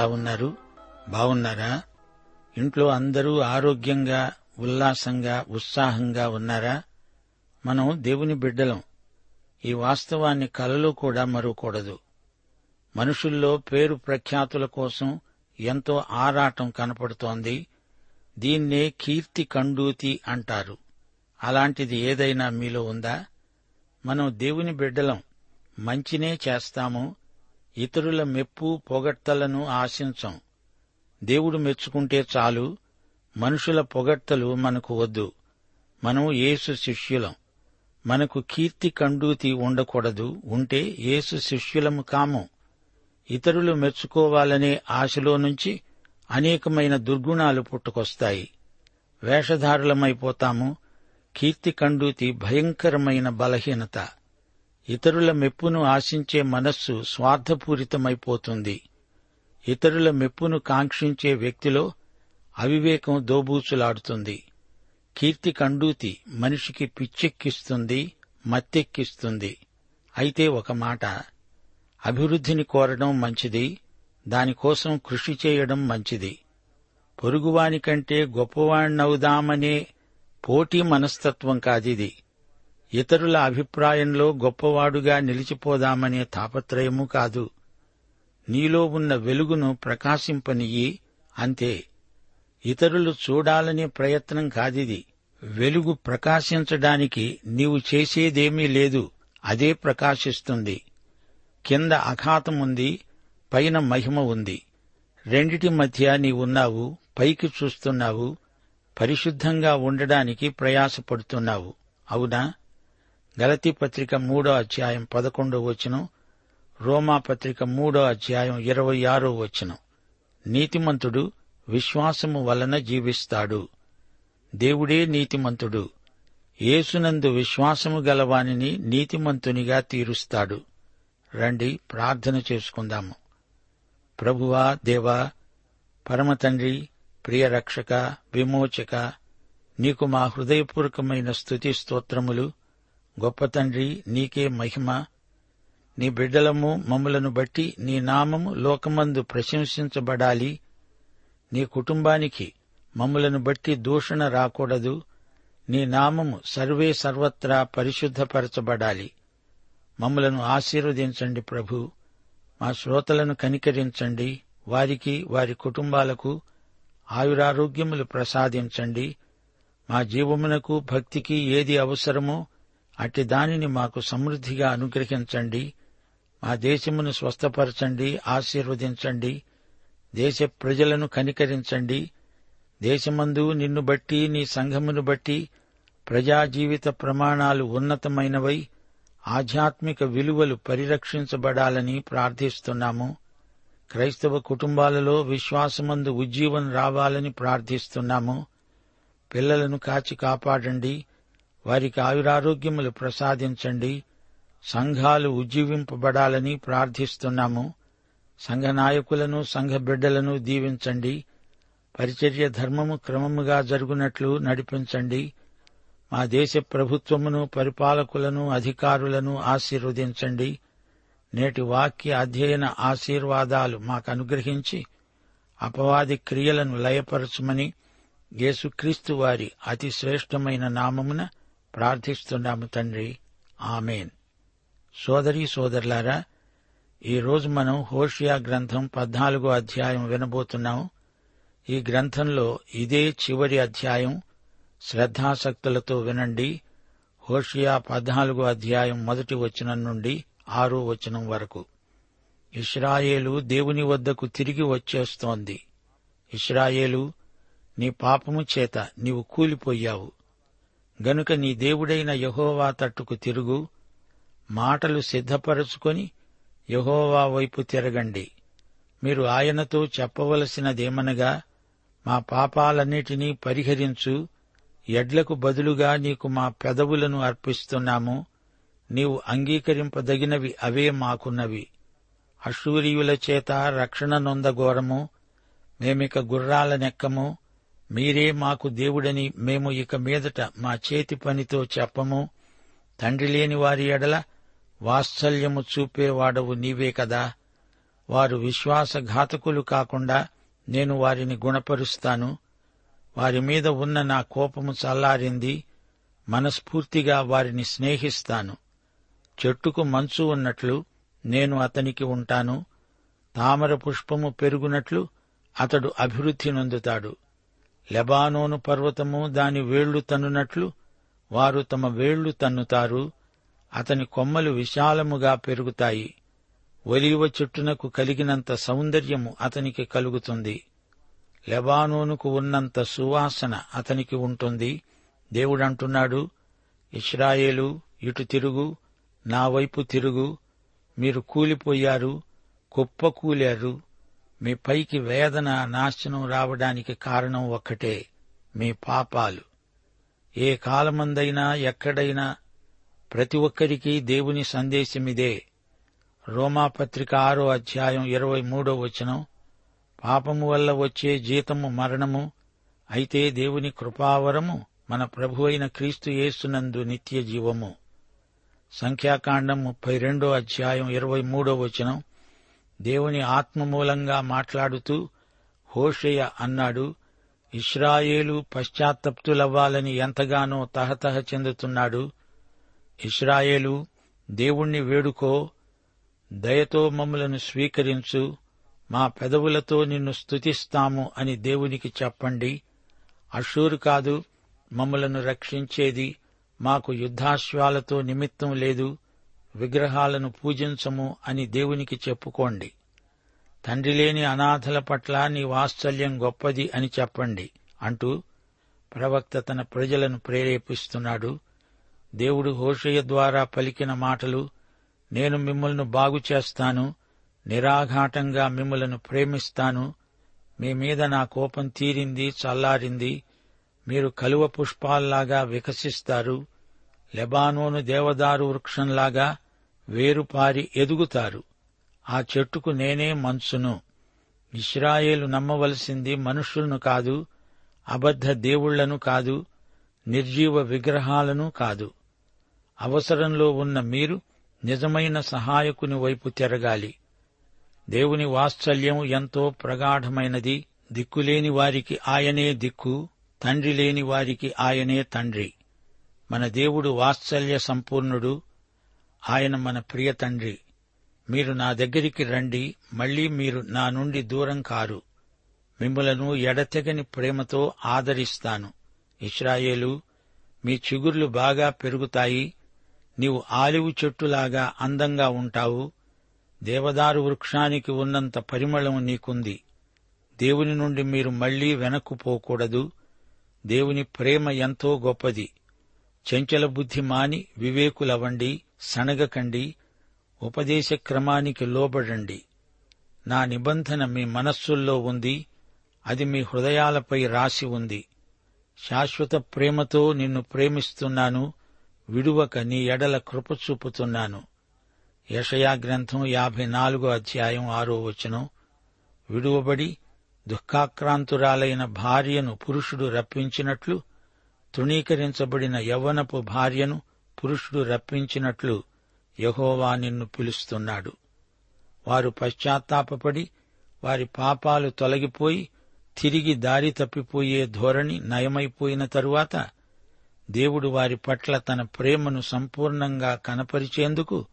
ఎలా ఉన్నారు? బాగున్నారా? ఇంట్లో అందరూ ఆరోగ్యంగా ఉల్లాసంగా ఉత్సాహంగా ఉన్నారా? మనం దేవుని బిడ్డలం. ఈ వాస్తవాన్ని కలలో కూడా మరువకూడదు. మనుషుల్లో పేరు ప్రఖ్యాతుల కోసం ఎంతో ఆరాటం కనపడుతోంది. దీన్నే కీర్తి కండూతి అంటారు. అలాంటిది ఏదైనా మీలో ఉందా? మనం దేవుని బిడ్డలం. మంచినే చేస్తాము. ఇతరుల మెప్పు పొగడ్తలను ఆశించం. దేవుడు మెచ్చుకుంటే చాలు మనుషుల పొగడ్తలు మనకు వద్దు. మనం యేసు శిష్యులం. మనకు కీర్తి కండూతి ఉండకూడదు ఉంటే యేసు శిష్యులము కాము. ఇతరులు మెచ్చుకోవాలనే ఆశలో నుంచి అనేకమైన దుర్గుణాలు పుట్టుకొస్తాయి. వేషధారులమైపోతాము కీర్తి కండూతి భయంకరమైన బలహీనత. ఇతరుల మెప్పును ఆశించే మనస్సు స్వార్థపూరితమైపోతుంది. ఇతరుల మెప్పును కాంక్షించే వ్యక్తిలో అవివేకం దోబూచులాడుతుంది. కీర్తి కండూతి మనిషికి పిచ్చెక్కిస్తుంది మత్తెక్కిస్తుంది. అయితే ఒక మాట అభివృద్ధిని కోరడం మంచిది దానికోసం కృషి చేయడం మంచిది. పొరుగువాని కంటే గొప్పవాణ్ణవుదామనే పోటీ మనస్తత్వం కాదిది. ఇతరుల అభిప్రాయంలో గొప్పవాడుగా నిలిచిపోదామనే తాపత్రయము కాదు. నీలో ఉన్న వెలుగును ప్రకాశింపనియ్యి అంతే. ఇతరులు చూడాలనే ప్రయత్నం కాదిది. వెలుగు ప్రకాశించడానికి నీవు చేసేదేమీ లేదు. అదే ప్రకాశిస్తుంది. కింద అఘాతం ఉంది పైన మహిమ ఉంది. రెండిటి మధ్య నీవున్నావు పైకి చూస్తున్నావు పరిశుద్ధంగా ఉండడానికి ప్రయాసపడుతున్నావు. అవునా? గలతీ పత్రిక మూడో అధ్యాయం పదకొండో వచనం రోమా పత్రిక మూడో అధ్యాయం ఇరవై ఆరో వచనం. నీతిమంతుడు విశ్వాసము వలన జీవిస్తాడు. దేవుడే నీతిమంతుడు. యేసునందు విశ్వాసము గలవానిని నీతిమంతునిగా తీరుస్తాడు. రండి ప్రార్థన చేసుకుందాము. ప్రభువా దేవా పరమతండ్రి ప్రియరక్షక విమోచక నీకు మా హృదయపూర్వకమైన స్తుతి స్తోత్రములు గొప్ప తండ్రి నీకే మహిమ. నీ బిడ్డలము మమ్ములను బట్టి నీ నామము లోకమందు ప్రశంసించబడాలి. నీ కుటుంబానికి మమ్ములను బట్టి దూషణ రాకూడదు. నీ నామము సర్వే సర్వత్రా పరిశుద్ధపరచబడాలి. మమ్మలను ఆశీర్వదించండి ప్రభు. మా శ్రోతలను కనికరించండి. వారికి వారి కుటుంబాలకు ఆయురారోగ్యములు ప్రసాదించండి. మా జీవమునకు భక్తికి ఏది అవసరమో అట్టి దానిని మాకు సమృద్ధిగా అనుగ్రహించండి. మా దేశమును స్వస్థపరచండి ఆశీర్వదించండి దేశ ప్రజలను కనికరించండి. దేశమందు నిన్ను బట్టి నీ సంఘమును బట్టి ప్రజా జీవిత ప్రమాణాలు ఉన్నతమైనవై ఆధ్యాత్మిక విలువలు పరిరక్షించబడాలని ప్రార్థిస్తున్నాము. క్రైస్తవ కుటుంబాలలో విశ్వాసమందు ఉజ్జీవం రావాలని ప్రార్థిస్తున్నాము. పిల్లలను కాచి కాపాడండి. వారికి ఆయురారోగ్యములు ప్రసాదించండి. సంఘాలు ఉజ్జీవింపబడాలని ప్రార్థిస్తున్నాము. సంఘ నాయకులను సంఘ బిడ్డలను దీవించండి. పరిచర్య ధర్మము క్రమముగా జరుగునట్లు నడిపించండి. మా దేశ ప్రభుత్వమును పరిపాలకులను అధికారులను ఆశీర్వదించండి. నేటి వాక్య అధ్యయన ఆశీర్వాదాలు మాకు అనుగ్రహించి అపవాది క్రియలను లయపరచుమని యేసుక్రీస్తు వారి అతి శ్రేష్టమైన నామమున ప్రార్థిస్తున్నాము తండ్రి. ఆమెన్. సోదరీ సోదరులారా ఈరోజు మనం హోషియా గ్రంథం పద్నాలుగో అధ్యాయం వినబోతున్నాం ఈ గ్రంథంలో ఇదే చివరి అధ్యాయం. శ్రద్ధాసక్తులతో వినండి. హోషియా పద్నాలుగో అధ్యాయం మొదటి వచనం నుండి ఆరో వచనం వరకు. ఇస్రాయేలు దేవుని వద్దకు తిరిగి వచ్చేస్తోంది. ఇస్రాయేలు నీ పాపము చేత నీవు కూలిపోయావు. గనుక నీ దేవుడైన యహోవా తట్టుకు తిరుగు మాటలు సిద్ధపరచుకొని యహోవా వైపు తిరగండి. మీరు ఆయనతో చెప్పవలసినదేమనగా మా పాపాలన్నిటినీ పరిహరించు ఎడ్లకు బదులుగా నీకు మా పెదవులను అర్పిస్తున్నాము. నీవు అంగీకరింపదగినవి అవే మాకున్నవి. అశూరియుల చేత రక్షణ నొందగోరము మేమిక గుర్రాల నెక్కము మీరే మాకు దేవుడని మేము ఇక మీదట మా చేతి పనితో చెప్పము. తండ్రి లేని వారి ఎడల వాత్సల్యము చూపేవాడవు నీవే కదా. వారు విశ్వాసఘాతకులు కాకుండా నేను వారిని గుణపరుస్తాను. వారి మీద ఉన్న నా కోపము చల్లారింది. మనస్ఫూర్తిగా వారిని స్నేహిస్తాను. చెట్టుకు మంచు ఉన్నట్లు నేను అతనికి ఉంటాను. తామర పుష్పము పెరుగునట్లు అతడు అభివృద్ధి నొందుతాడు. లెబానోను పర్వతము దాని వేళ్ళు తన్నునట్లు వారు తమ వేళ్ళు తన్నుతారు అతని కొమ్మలు విశాలముగా పెరుగుతాయి. ఒలీవ చెట్టునకు కలిగినంత సౌందర్యము అతనికి కలుగుతుంది. లెబానోనుకు ఉన్నంత సువాసన అతనికి ఉంటుంది. దేవుడంటున్నాడు ఇస్రాయేలు ఇటు తిరుగు నా వైపు తిరుగు మీరు కూలిపోయారు కుప్పకూలారు. మీ పైకి వేదన నాశనం రావడానికి కారణం ఒక్కటే మీ పాపాలు. ఏ కాలమందైనా ఎక్కడైనా ప్రతి ఒక్కరికి దేవుని సందేశమిదే రోమాపత్రిక ఆరో అధ్యాయం ఇరవై మూడో వచనం పాపము వల్ల వచ్చే జీతము మరణము అయితే దేవుని కృపావరము మన ప్రభువైన క్రీస్తు యేసునందు నిత్య జీవము సంఖ్యాకాండం ముప్పై రెండో అధ్యాయం ఇరవై మూడో వచనం దేవుని ఆత్మ మూలంగా మాట్లాడుతూ హోషయ అన్నాడు ఇస్రాయేలు పశ్చాత్తప్తులవ్వాలని ఎంతగానో తహతహ చెందుతున్నాడు. ఇస్రాయేలు దేవుణ్ణి వేడుకో దయతో మమ్ములను స్వీకరించు మా పెదవులతో నిన్ను స్తుతిస్తాము అని దేవునికి చెప్పండి. అషూరు కాదు మమ్మలను రక్షించేది మాకు యుద్ధాశ్వాలతో నిమిత్తం లేదు విగ్రహాలను పూజించము అని దేవునికి చెప్పుకోండి. తండ్రి లేని అనాథల పట్ల నీ వాత్సల్యం గొప్పది అని చెప్పండి అంటూ ప్రవక్త తన ప్రజలను ప్రేరేపిస్తున్నాడు. దేవుడు హోషయ్య ద్వారా పలికిన మాటలు నేను మిమ్మల్ని బాగు చేస్తాను నిరాఘాటంగా మిమ్మలను ప్రేమిస్తాను మీ మీద నా కోపం తీరింది చల్లారింది మీరు కలువ పుష్పాల్లాగా వికసిస్తారు లెబానోను దేవదారు వృక్షంలాగా వేరుపారి ఎదుగుతారు. ఆ చెట్టుకు నేనే మంచును ఇస్రాయేలు నమ్మవలసింది మనుషులను కాదు అబద్ధ దేవుళ్ళను కాదు నిర్జీవ విగ్రహాలను కాదు. అవసరంలో ఉన్న మీరు నిజమైన సహాయకుని వైపు తిరగాలి. దేవుని వాత్సల్యం ఎంతో ప్రగాఢమైనది. దిక్కులేని వారికి ఆయనే దిక్కు తండ్రి లేని వారికి ఆయనే తండ్రి. మన దేవుడు వాత్సల్య సంపూర్ణుడు. ఆయన మన ప్రియ తండ్రి. మీరు నా దగ్గరికి రండి మళ్ళీ మీరు నా నుండి దూరం కారు. మిమ్మలను ఎడతెగని ప్రేమతో ఆదరిస్తాను. ఇస్రాయేలు మీ చిగుర్లు బాగా పెరుగుతాయి. నీవు ఆలివు చెట్టులాగా అందంగా ఉంటావు. దేవదారు వృక్షానికి ఉన్నంత పరిమళం నీకుంది. దేవుని నుండి మీరు మళ్ళీ వెనక్కు పోకూడదు. దేవుని ప్రేమ ఎంతో గొప్పది. చెంచల బుద్ధి మాని వివేకులవండి సనగకండి ఉపదేశ క్రమానికి లోబడండి. నా నిబంధన మీ మనస్సుల్లో ఉంది అది మీ హృదయాలపై రాసి ఉంది. శాశ్వత ప్రేమతో నిన్ను ప్రేమిస్తున్నాను విడువక నీ ఎడల కృప చూపుతున్నాను యషయా గ్రంథం యాభై నాలుగో అధ్యాయం ఆరో వచనం. విడువబడి దుఃఖాక్రాంతురాలైన భార్యను పురుషుడు రప్పించినట్లు తృణీకరించబడిన యవ్వనపు భార్యను పురుషుడు రప్పించినట్లు యహోవా నిన్ను పిలుస్తున్నాడు. వారు పశ్చాత్తాపపడి వారి పాపాలు తొలగిపోయి తిరిగి దారి తప్పిపోయే ధోరణి నయమైపోయిన తరువాత దేవుడు వారి పట్ల తన ప్రేమను సంపూర్ణంగా కనపరిచేందుకు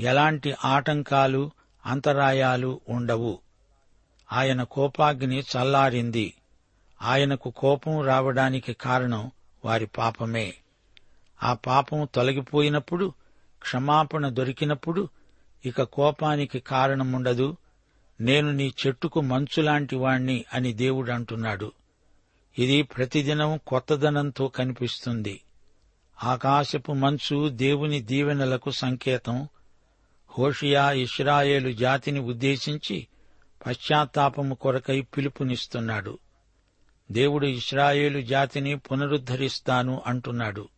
ఎలాంటి ఆటంకాలు అంతరాయాలు ఉండవు. ఆయన కోపాగ్ని చల్లారింది. ఆయనకు కోపం రావడానికి కారణం వారి పాపమే. ఆ పాపం తొలగిపోయినప్పుడు క్షమాపణ దొరికినప్పుడు ఇక కోపానికి కారణముండదు. నేను నీ చెట్టుకు మంచులాంటి వాణ్ణి అని దేవుడు అంటున్నాడు. ఇది ప్రతిదినం కొత్తదనంతో కనిపిస్తుంది. ఆకాశపు మంచు దేవుని దీవెనలకు సంకేతం. హోషియా ఇస్రాయేలు జాతిని ఉద్దేశించి పశ్చాత్తాపము కొరకై పిలుపునిస్తున్నాడు. దేవుడు ఇస్రాయేలు జాతిని పునరుద్ధరిస్తాను అంటున్నాడు.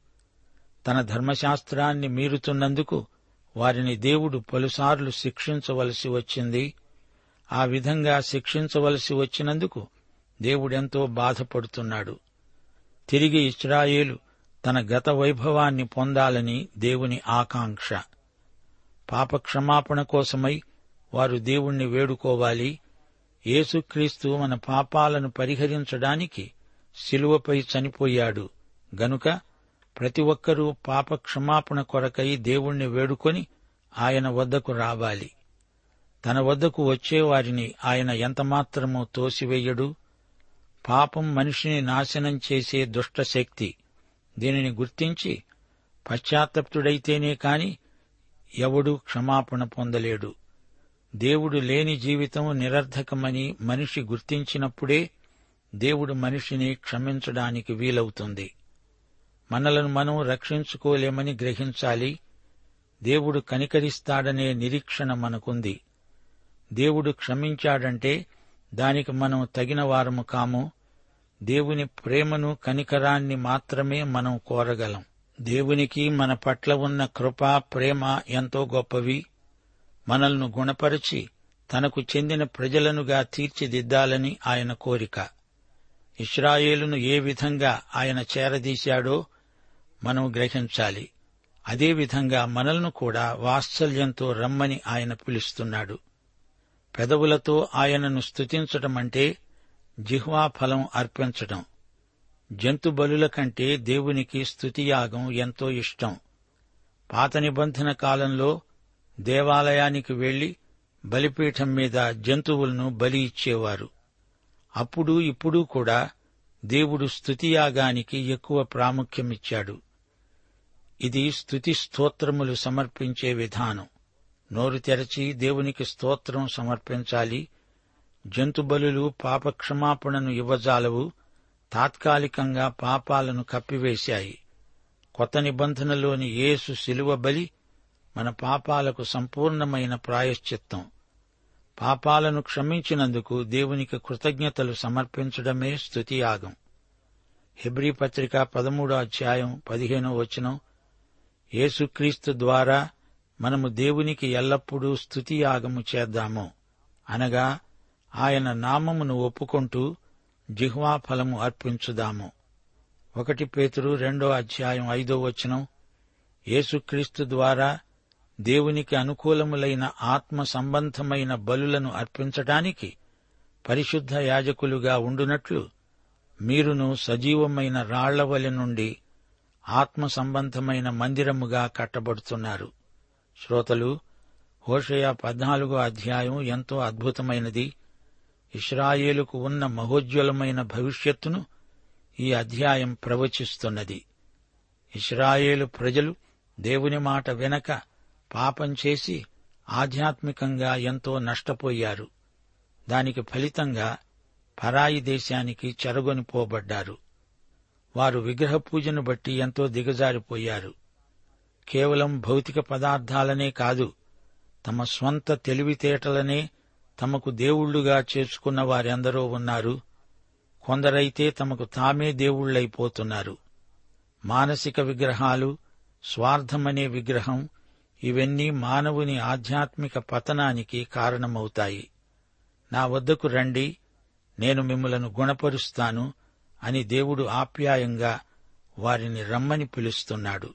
తన ధర్మశాస్త్రాన్ని మీరుతున్నందుకు వారిని దేవుడు పలుసార్లు శిక్షించవలసి వచ్చింది. ఆ విధంగా శిక్షించవలసి వచ్చినందుకు దేవుడెంతో బాధపడుతున్నాడు. తిరిగి ఇస్రాయేలు తన గత వైభవాన్ని పొందాలని దేవుని ఆకాంక్ష. పాపక్షమాపణ కోసమై వారు దేవుణ్ణి వేడుకోవాలి. యేసుక్రీస్తు మన పాపాలను పరిహరించడానికి శిలువపై చనిపోయాడు. గనుక ప్రతి ఒక్కరూ పాపక్షమాపణ కొరకై దేవుణ్ణి వేడుకొని ఆయన వద్దకు రావాలి. తన వద్దకు వచ్చేవారిని ఆయన ఎంతమాత్రమూ తోసివేయడు. పాపం మనిషిని నాశనం చేసే దుష్టశక్తి. దీనిని గుర్తించి పశ్చాత్తప్తుడైతేనే కాని ఎవడూ క్షమాపణ పొందలేడు. దేవుడు లేని జీవితం నిరర్ధకమని మనిషి గుర్తించినప్పుడే దేవుడు మనిషిని క్షమించడానికి వీలవుతుంది. మనలను మనం రక్షించుకోలేమని గ్రహించాలి. దేవుడు కనికరిస్తాడనే నిరీక్షణ మనకుంది. దేవుడు క్షమించాడంటే దానికి మనం తగిన వారము కాము. దేవుని ప్రేమను కనికరాన్ని మాత్రమే మనం కోరగలం. దేవునికి మన పట్ల ఉన్న కృప ప్రేమ ఎంతో గొప్పవి. మనల్ను గుణపరిచి తనకు చెందిన ప్రజలనుగా తీర్చిదిద్దాలని ఆయన కోరిక. ఇస్రాయేలును ఏ విధంగా ఆయన చేరదీశాడో మనం గ్రహించాలి. అదేవిధంగా మనల్ను కూడా వాత్సల్యంతో రమ్మని ఆయన పిలుస్తున్నాడు. పెదవులతో ఆయనను స్తుతించటమంటే జిహ్వాఫలం జిహ్వా ఫలం అర్పించటం. జంతు బలుల కంటే దేవునికి స్తుతియాగం ఎంతో ఇష్టం. పాత నిబంధన కాలంలో దేవాలయానికి వెళ్ళి బలిపీఠం మీద జంతువులను బలి ఇచ్చేవారు. అప్పుడు ఇప్పుడు కూడా దేవుడు స్తుతియాగానికి ఎక్కువ ప్రాముఖ్యమిచ్చాడు. ఇది స్తుతి స్తోత్రములు సమర్పించే విధానం. నోరు తెరచి దేవునికి స్తోత్రం సమర్పించాలి. జంతుబలులు పాపక్షమాపణను ఇవ్వజాలవు. తాత్కాలికంగా పాపాలను కప్పివేశాయి. కొత్త నిబంధనలోని యేసు శిలువ బలి మన పాపాలకు సంపూర్ణమైన ప్రాయశ్చిత్తం. పాపాలను క్షమించినందుకు దేవునికి కృతజ్ఞతలు సమర్పించడమే స్థుతియాగం హెబ్రీ పత్రిక పదమూడో అధ్యాయం పదిహేనో వచనం యేసుక్రీస్తు ద్వారా మనము దేవునికి ఎల్లప్పుడూ స్థుతియాగము చేద్దాము. అనగా ఆయన నామమును ఒప్పుకుంటూ జిహ్వా ఫలము అర్పించుదాము. ఒకటి పేతురు రెండో అధ్యాయం ఐదో వచనం యేసుక్రీస్తు ద్వారా దేవునికి అనుకూలములైన ఆత్మ సంబంధమైన బలులను అర్పించటానికి పరిశుద్ధ యాజకులుగా ఉండునట్లు మీరును సజీవమైన రాళ్ళవలి నుండి ఆత్మ సంబంధమైన మందిరముగా కట్టబడుతున్నారు. శ్రోతలు హోషయ పద్నాలుగో అధ్యాయం ఎంతో అద్భుతమైనది. ఇస్రాయేలుకు ఉన్న మహోజ్వలమైన భవిష్యత్తును ఈ అధ్యాయం ప్రవచిస్తున్నది. ఇస్రాయేలు ప్రజలు దేవుని మాట వెనక పాపం చేసి ఆధ్యాత్మికంగా ఎంతో నష్టపోయారు. దానికి ఫలితంగా పరాయి దేశానికి చెరగొనిపోబడ్డారు వారు విగ్రహ పూజను బట్టి ఎంతో దిగజారిపోయారు. కేవలం భౌతిక పదార్థాలనే కాదు తమ స్వంత తెలివితేటలనే తమకు దేవుళ్ళుగా చేసుకున్న వారెందరో ఉన్నారు. కొందరైతే తమకు తామే దేవుళ్ళైపోతున్నారు మానసిక విగ్రహాలు స్వార్థమనే విగ్రహం ఇవన్నీ మానవుని ఆధ్యాత్మిక పతనానికి కారణమవుతాయి. నా వద్దకు రండి నేను మిమ్మలను గుణపరుస్తాను అని దేవుడు ఆప్యాయంగా వారిని రమ్మని పిలుస్తున్నాడు.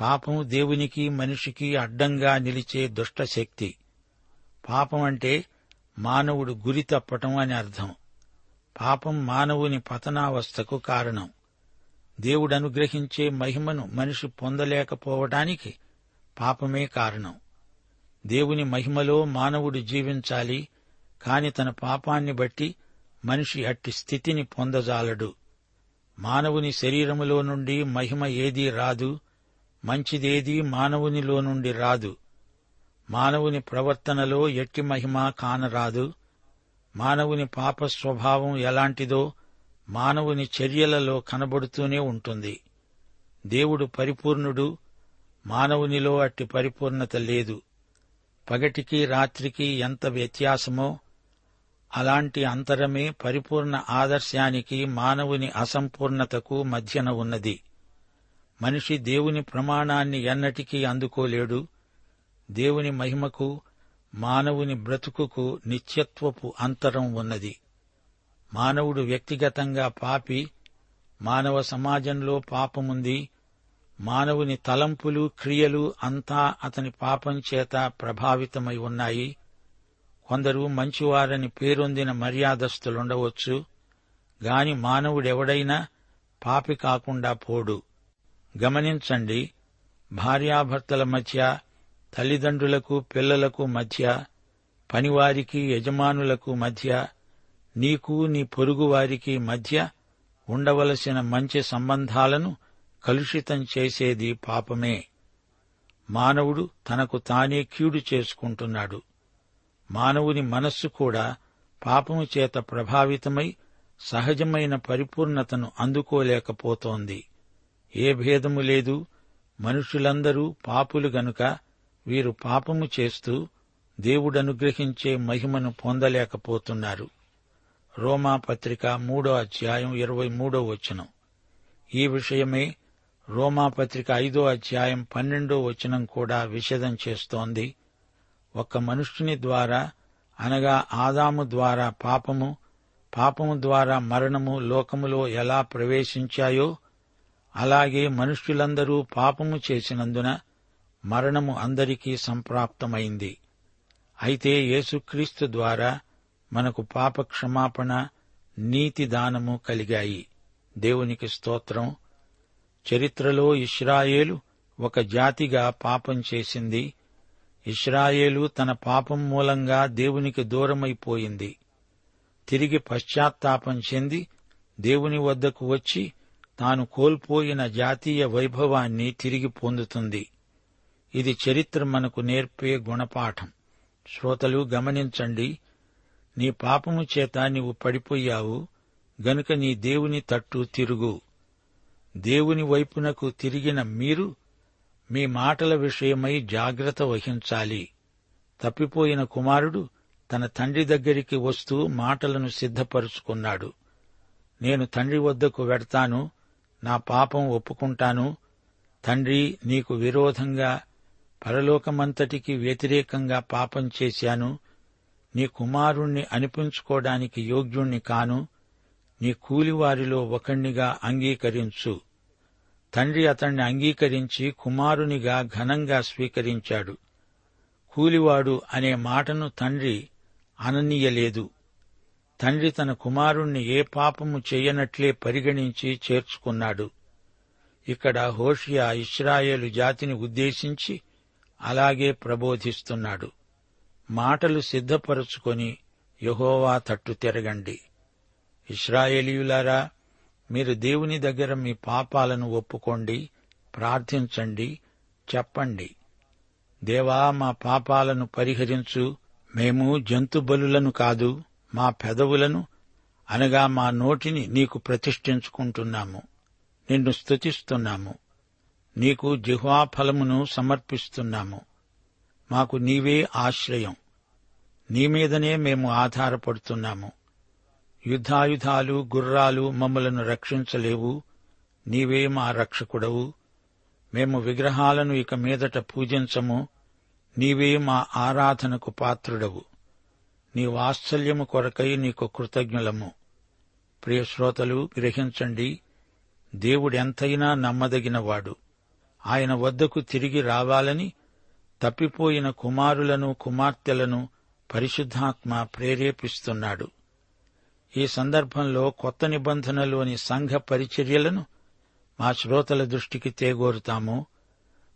పాపం దేవునికి మనిషికి అడ్డంగా నిలిచే దుష్టశక్తి. పాపం అంటే మానవుడు గురి తప్పటం అని అర్థం. పాపం మానవుని పతనావస్థకు కారణం. దేవుడు అనుగ్రహించే మహిమను మనిషి పొందలేకపోవటానికి పాపమే కారణం. దేవుని మహిమలో మానవుడు జీవించాలి కాని తన పాపాన్ని బట్టి మనిషి అట్టి స్థితిని పొందజాలడు. మానవుని శరీరములో నుండి మహిమ ఏదీ రాదు మంచిదేదీ మానవునిలో నుండి రాదు. మానవుని ప్రవర్తనలో ఎట్టి మహిమ కానరాదు. మానవుని పాప స్వభావం ఎలాంటిదో మానవుని చర్యలలో కనబడుతూనే ఉంటుంది. దేవుడు పరిపూర్ణుడు మానవునిలో అట్టి పరిపూర్ణత లేదు. పగటికి రాత్రికి ఎంత వ్యత్యాసమో అలాంటి అంతరమే పరిపూర్ణ ఆదర్శానికి మానవుని అసంపూర్ణతకు మధ్యన ఉన్నది. మనిషి దేవుని ప్రమాణాన్ని ఎన్నటికీ అందుకోలేడు. దేవుని మహిమకు మానవుని బ్రతుకుకు నిత్యత్వపు అంతరం ఉన్నది. మానవుడు వ్యక్తిగతంగా పాపి మానవ సమాజంలో పాపముంది మానవుని తలంపులు క్రియలు అంతా అతని పాపం చేత ప్రభావితమై ఉన్నాయి. కొందరు మంచివారని పేరొందిన మర్యాదస్తులుండవచ్చు గాని మానవుడెవడైనా పాపి కాకుండా పోడు. గమనించండి భార్యాభర్తల మధ్య తల్లిదండ్రులకు పిల్లలకు మధ్య పనివారికి యజమానులకు మధ్య నీకు నీ పొరుగువారికి మధ్య ఉండవలసిన మంచి సంబంధాలను కలుషితం చేసేది పాపమే. మానవుడు తనకు తానే కీడు చేసుకుంటున్నాడు. మానవుని మనస్సు కూడా పాపము చేత ప్రభావితమై సహజమైన పరిపూర్ణతను అందుకోలేకపోతోంది. ఏ భేదము లేదు. మనుషులందరూ పాపులు గనుక వీరు పాపము చేస్తూ దేవుడనుగ్రహించే మహిమను పొందలేకపోతున్నారు. రోమా పత్రిక మూడో అధ్యాయం ఇరవై మూడో వచనం. ఈ విషయమే రోమా పత్రిక ఐదో అధ్యాయం పన్నెండో వచనం కూడా విషదం చేస్తోంది. ఒక్క మనుష్యుని ద్వారా అనగా ఆదాము ద్వారా పాపము పాపము ద్వారా మరణము లోకములో ఎలా ప్రవేశించాయో అలాగే మనుష్యులందరూ పాపము చేసినందున మరణము అందరికీ సంప్రాప్తమైంది. అయితే యేసుక్రీస్తు ద్వారా మనకు పాప క్షమాపణ నీతి దానము కలిగాయి. దేవునికి స్తోత్రం. చరిత్రలో ఇష్రాయేలు ఒక జాతిగా పాపం చేసింది. ఇష్రాయేలు తన పాపం మూలంగా దేవునికి దూరమైపోయింది. తిరిగి పశ్చాత్తాపం చెంది దేవుని వద్దకు వచ్చి తాను కోల్పోయిన జాతీయ వైభవాన్ని తిరిగి పొందుతుంది. ఇది చరిత్ర మనకు నేర్పే గుణపాఠం. శ్రోతలు గమనించండి నీ పాపము చేత నీవు పడిపోయావు గనుక నీ దేవుని తట్టు తిరుగు. దేవుని వైపునకు తిరిగిన మీరు మీ మాటల విషయమై జాగ్రత్త వహించాలి. తప్పిపోయిన కుమారుడు తన తండ్రి దగ్గరికి వస్తూ మాటలను సిద్ధపరుచుకున్నాడు. నేను తండ్రి వద్దకు వెడతాను నా పాపం ఒప్పుకుంటాను తండ్రి నీకు విరోధంగా పరలోకమంతటికి వ్యతిరేకంగా పాపం చేశాను నీ కుమారుణ్ణి అనిపించుకోవడానికి యోగ్యుణ్ణి కాను నీ కూలివారిలో ఒకణ్ణిగా అంగీకరించు. తండ్రి అతణ్ణి అంగీకరించి కుమారునిగా ఘనంగా స్వీకరించాడు. కూలివాడు అనే మాటను తండ్రి అననీయలేదు. తండ్రి తన కుమారుణ్ణి ఏ పాపము చేయనట్లే పరిగణించి చేర్చుకున్నాడు. ఇక్కడ హోషియా ఇస్రాయేలు జాతిని ఉద్దేశించి అలాగే ప్రబోధిస్తున్నాడు. మాటలు సిద్ధపరుచుకొని యహోవా తట్టు తిరగండి. ఇస్రాయేలీయులారా మీరు దేవుని దగ్గర మీ పాపాలను ఒప్పుకోండి ప్రార్థించండి చెప్పండి. దేవా మా పాపాలను పరిహరించు మేము జంతుబలులను కాదు మా పెదవులను అనగా మా నోటిని నీకు ప్రతిష్ఠించుకుంటున్నాము. నిన్ను స్తుతిస్తున్నాము. నీకు జిహ్వాఫలమును సమర్పిస్తున్నాము. మాకు నీవే ఆశ్రయం. నీ మీదనే మేము ఆధారపడుతున్నాము. యుద్ధాయుధాలు గుర్రాలు మమ్మలను రక్షించలేవు. నీవే మా రక్షకుడవు. మేము విగ్రహాలను ఇక మీదట పూజించము. నీవే మా ఆరాధనకు పాత్రుడవు. నీ వాత్సల్యము కొరకై నీకు కృతజ్ఞులము. ప్రియశ్రోతలు గ్రహించండి దేవుడెంతైనా నమ్మదగినవాడు. ఆయన వద్దకు తిరిగి రావాలని తప్పిపోయిన కుమారులను కుమార్తెలను పరిశుద్ధాత్మ ప్రేరేపిస్తున్నాడు. ఈ సందర్భంలో కొత్త నిబంధనలోని సంఘ పరిచర్యలను మా శ్రోతల దృష్టికి తేగోరుతాము.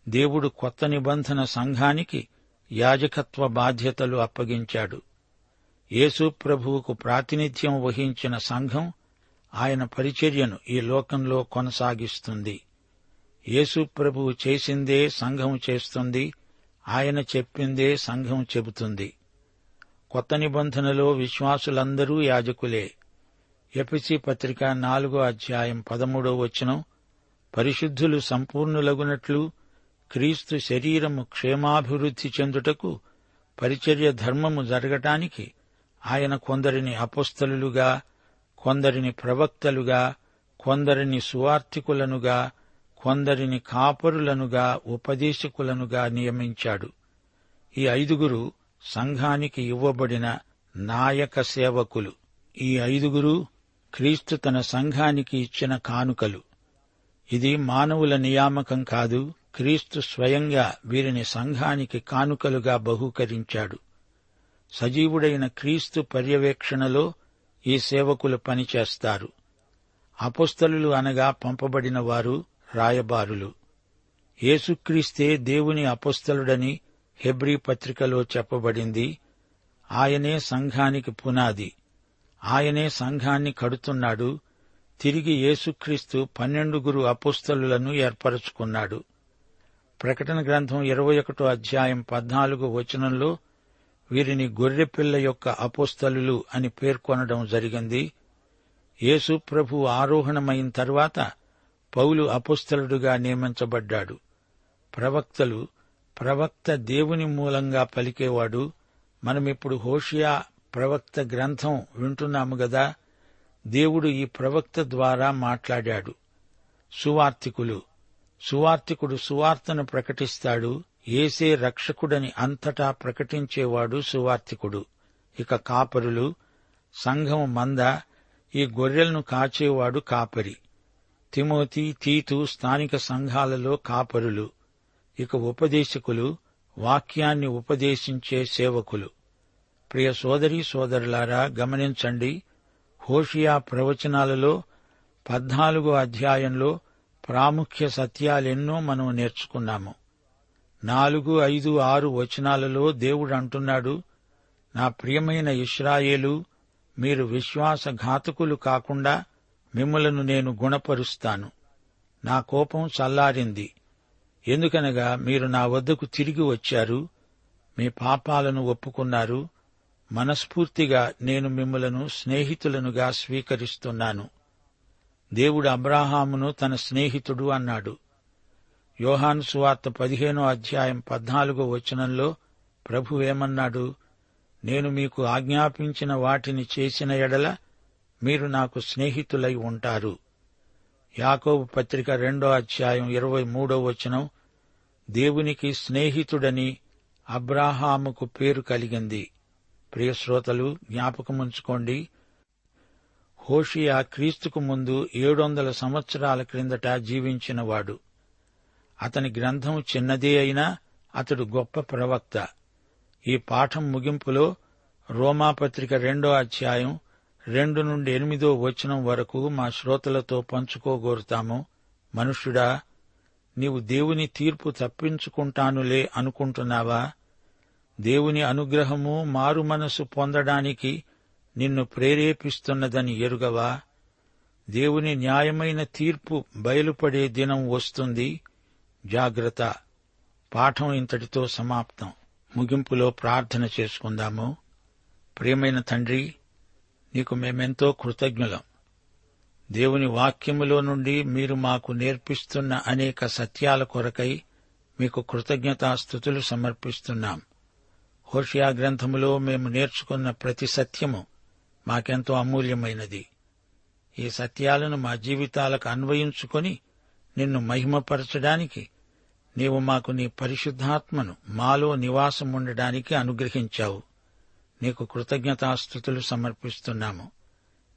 దేవుడు కొత్త నిబంధన సంఘానికి యాజకత్వ బాధ్యతలు అప్పగించాడు. యేసు ప్రభువుకు ప్రాతినిధ్యం వహించిన సంఘం ఆయన పరిచర్యను ఈ లోకంలో కొనసాగిస్తుంది. యేసు ప్రభువు చేసిందే సంఘం చేస్తుంది. ఆయన చెప్పిందే సంఘం చెబుతుంది. కొత్త నిబంధనలో విశ్వాసులందరూ యాజకులే. ఎపిసి పత్రిక నాలుగో అధ్యాయం పదమూడో వచనం పరిశుద్ధులు సంపూర్ణులగునట్లు క్రీస్తు శరీరము క్షేమాభివృద్ధి చెందుటకు పరిచర్య ధర్మము జరగటానికి ఆయన కొందరిని అపుస్తలులుగా కొందరిని ప్రవక్తలుగా కొందరిని సువార్థికులనుగా కొందరిని కాపరులనుగా ఉపదేశకులనుగా నియమించాడు. ఈ ఐదుగురు సంఘానికి ఇవ్వబడిన నాయక సేవకులు. ఈ ఐదుగురు క్రీస్తు తన సంఘానికి ఇచ్చిన కానుకలు. ఇది మానవుల నియామకం కాదు క్రీస్తు స్వయంగా వీరిని సంఘానికి కానుకలుగా బహూకరించాడు. సజీవుడైన క్రీస్తు పర్యవేక్షణలో ఈ సేవకులు పనిచేస్తారు. అపుస్తలు అనగా పంపబడిన వారు రాయబారులు. యేసుక్రీస్తే దేవుని అపుస్తలుడని హెబ్రీ పత్రికలో చెప్పబడింది ఆయనే సంఘానికి పునాది ఆయనే సంఘాన్ని కడుతున్నాడు తిరిగి యేసుక్రీస్తు పన్నెండుగురు అపుస్తలులను ఏర్పరచుకున్నాడు. ప్రకటన గ్రంథం ఇరవై ఒకటో అధ్యాయం పద్నాలుగు వచనంలో వీరిని గొర్రెపిల్ల యొక్క అపోస్తలులు అని పేర్కొనడం జరిగింది. యేసు ప్రభు ఆరోహణమైన తర్వాత పౌలు అపుస్తలుడుగా నియమించబడ్డాడు. ప్రవక్తలు ప్రవక్త దేవుని మూలంగా పలికేవాడు. మనమిప్పుడు హోషియా ప్రవక్త గ్రంథం వింటున్నాము గదా. దేవుడు ఈ ప్రవక్త ద్వారా మాట్లాడాడు. సువార్తికులు సువార్తికుడు సువార్తను ప్రకటిస్తాడు. ఏసే రక్షకుడని అంతటా ప్రకటించేవాడు సువార్తికుడు ఇక కాపరులు. సంఘం మంద. ఈ గొర్రెలను కాచేవాడు కాపరి. తిమోతి తీతు స్థానిక సంఘాలలో కాపరులు. ఇక ఉపదేశకులు వాక్యాన్ని ఉపదేశించే సేవకులు. ప్రియ సోదరి సోదరులారా గమనించండి హోషియా ప్రవచనాలలో పద్నాలుగో అధ్యాయంలో ప్రాముఖ్య సత్యాలెన్నో మనం నేర్చుకున్నాము. నాలుగు ఐదు ఆరు వచనాలలో దేవుడు అంటున్నాడు నా ప్రియమైన ఇస్రాయేలు మీరు విశ్వాసఘాతకులు కాకుండా మిమ్మలను నేను గుణపరుస్తాను. నా కోపం చల్లారింది. ఎందుకనగా మీరు నా వద్దకు తిరిగి వచ్చారు మీ పాపాలను ఒప్పుకున్నారు మనస్ఫూర్తిగా నేను మిమ్మలను స్నేహితులనుగా స్వీకరిస్తున్నాను. దేవుడు అబ్రాహామును తన స్నేహితుడు అన్నాడు. యోహాను సువార్త పదిహేనో అధ్యాయం పద్నాలుగో వచనంలో ప్రభు ఏమన్నాడు? నేను మీకు ఆజ్ఞాపించిన వాటిని చేసిన ఎడల మీరు నాకు స్నేహితులై ఉంటారు. యాకోబు పత్రిక రెండో అధ్యాయం ఇరవై మూడో వచనం దేవునికి స్నేహితుడని అబ్రాహాముకు పేరు కలిగింది. ప్రియశ్రోతలు జ్ఞాపకముంచుకోండి హోషియా క్రీస్తుకు ముందు ఏడు వందల సంవత్సరాల క్రిందట జీవించినవాడు. అతని గ్రంథం చిన్నదే అయినా అతడు గొప్ప ప్రవక్త. ఈ పాఠం ముగింపులో రోమాపత్రిక రెండో అధ్యాయం రెండు నుండి ఎనిమిదో వచనం వరకు మా శ్రోతలతో పంచుకోగోరుతాము. మనుష్యుడా నీవు దేవుని తీర్పు తప్పించుకుంటానులే అనుకుంటున్నావా? దేవుని అనుగ్రహము మారు మనసు పొందడానికి నిన్ను ప్రేరేపిస్తున్నదని ఎరుగవా? దేవుని న్యాయమైన తీర్పు బయలుపడే దినం వస్తుంది. జాగ్రత్త. పాఠం ఇంతటితో సమాప్తం. ముగింపులో ప్రార్థన చేసుకుందాము. ప్రియమైన తండ్రి నీకు మేమెంతో కృతజ్ఞులం. దేవుని వాక్యములో నుండి మీరు మాకు నేర్పిస్తున్న అనేక సత్యాల కొరకై మీకు కృతజ్ఞతాస్థుతులు సమర్పిస్తున్నాం. హోషియా గ్రంథములో మేము నేర్చుకున్న ప్రతి సత్యము మాకెంతో అమూల్యమైనది. ఈ సత్యాలను మా జీవితాలకు అన్వయించుకొని నిన్ను మహిమపరచడానికి నీవు మాకు నీ పరిశుద్ధాత్మను మాలో నివాసం ఉండడానికి అనుగ్రహించావు. నీకు కృతజ్ఞతాస్థుతులు సమర్పిస్తున్నాము.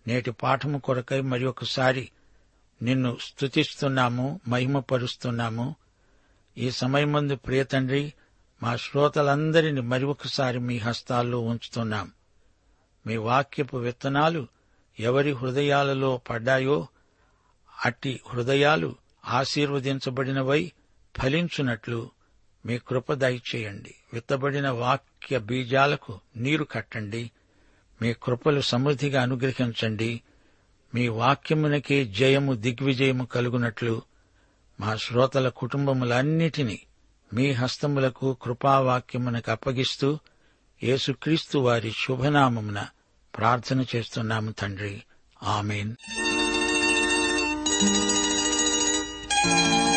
నేటి పాఠము కొరకై మరి ఒకసారి నిన్ను స్తుతిస్తున్నాము మహిమపరుస్తున్నాము. ఈ సమయం ముందు ప్రియతండ్రి మా శ్రోతలందరిని మరి ఒకసారి మీ హస్తాల్లో ఉంచుతున్నాం. మీ వాక్యపు విత్తనాలు ఎవరి హృదయాలలో పడ్డాయో అట్టి హృదయాలు ఆశీర్వదించబడినవై ఫలించునట్లు మీ కృప దయచేయండి. విత్తబడిన వాక్య బీజాలకు నీరు కట్టండి. మీ కృపలు సమృద్ధిగా అనుగ్రహించండి. మీ వాక్యమునకే జయము దిగ్విజయము కలుగునట్లు మా శ్రోతల కుటుంబములన్నిటినీ మీ హస్తములకు కృపావాక్యమునకు అప్పగిస్తూ యేసుక్రీస్తు వారి శుభనామమున ప్రార్థన చేస్తున్నాము తండ్రి. ఆమెన్. వేళాయనే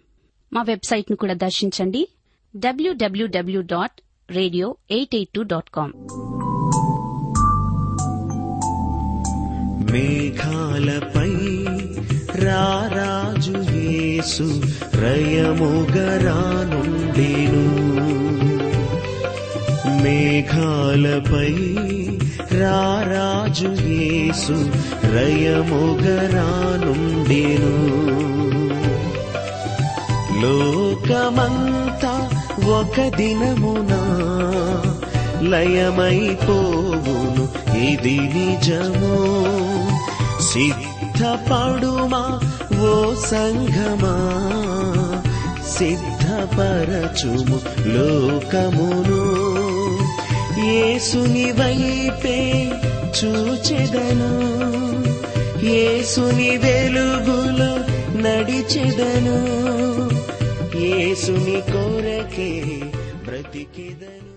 మా వెబ్సైట్ను కూడా దర్శించండి. WWW dot radio eight eight two dot com మేఘాలపై రారాజు యేసు రయముగరానుండేను. మేఘాలపై రారాజు యేసు రయముగరానుండేను. లోకమంతా ఒక దినమునా లయమైపోవును ఇది నిజము. సిద్ధ సిద్ధపడుమా ఓ సంఘమా? సిద్ధపరచుము లోకమును. ఏసుని వైపే చూచెదను ఏసుని వెలుగులో నడిచెదను. యేసుని కోరకే బ్రతికిదను.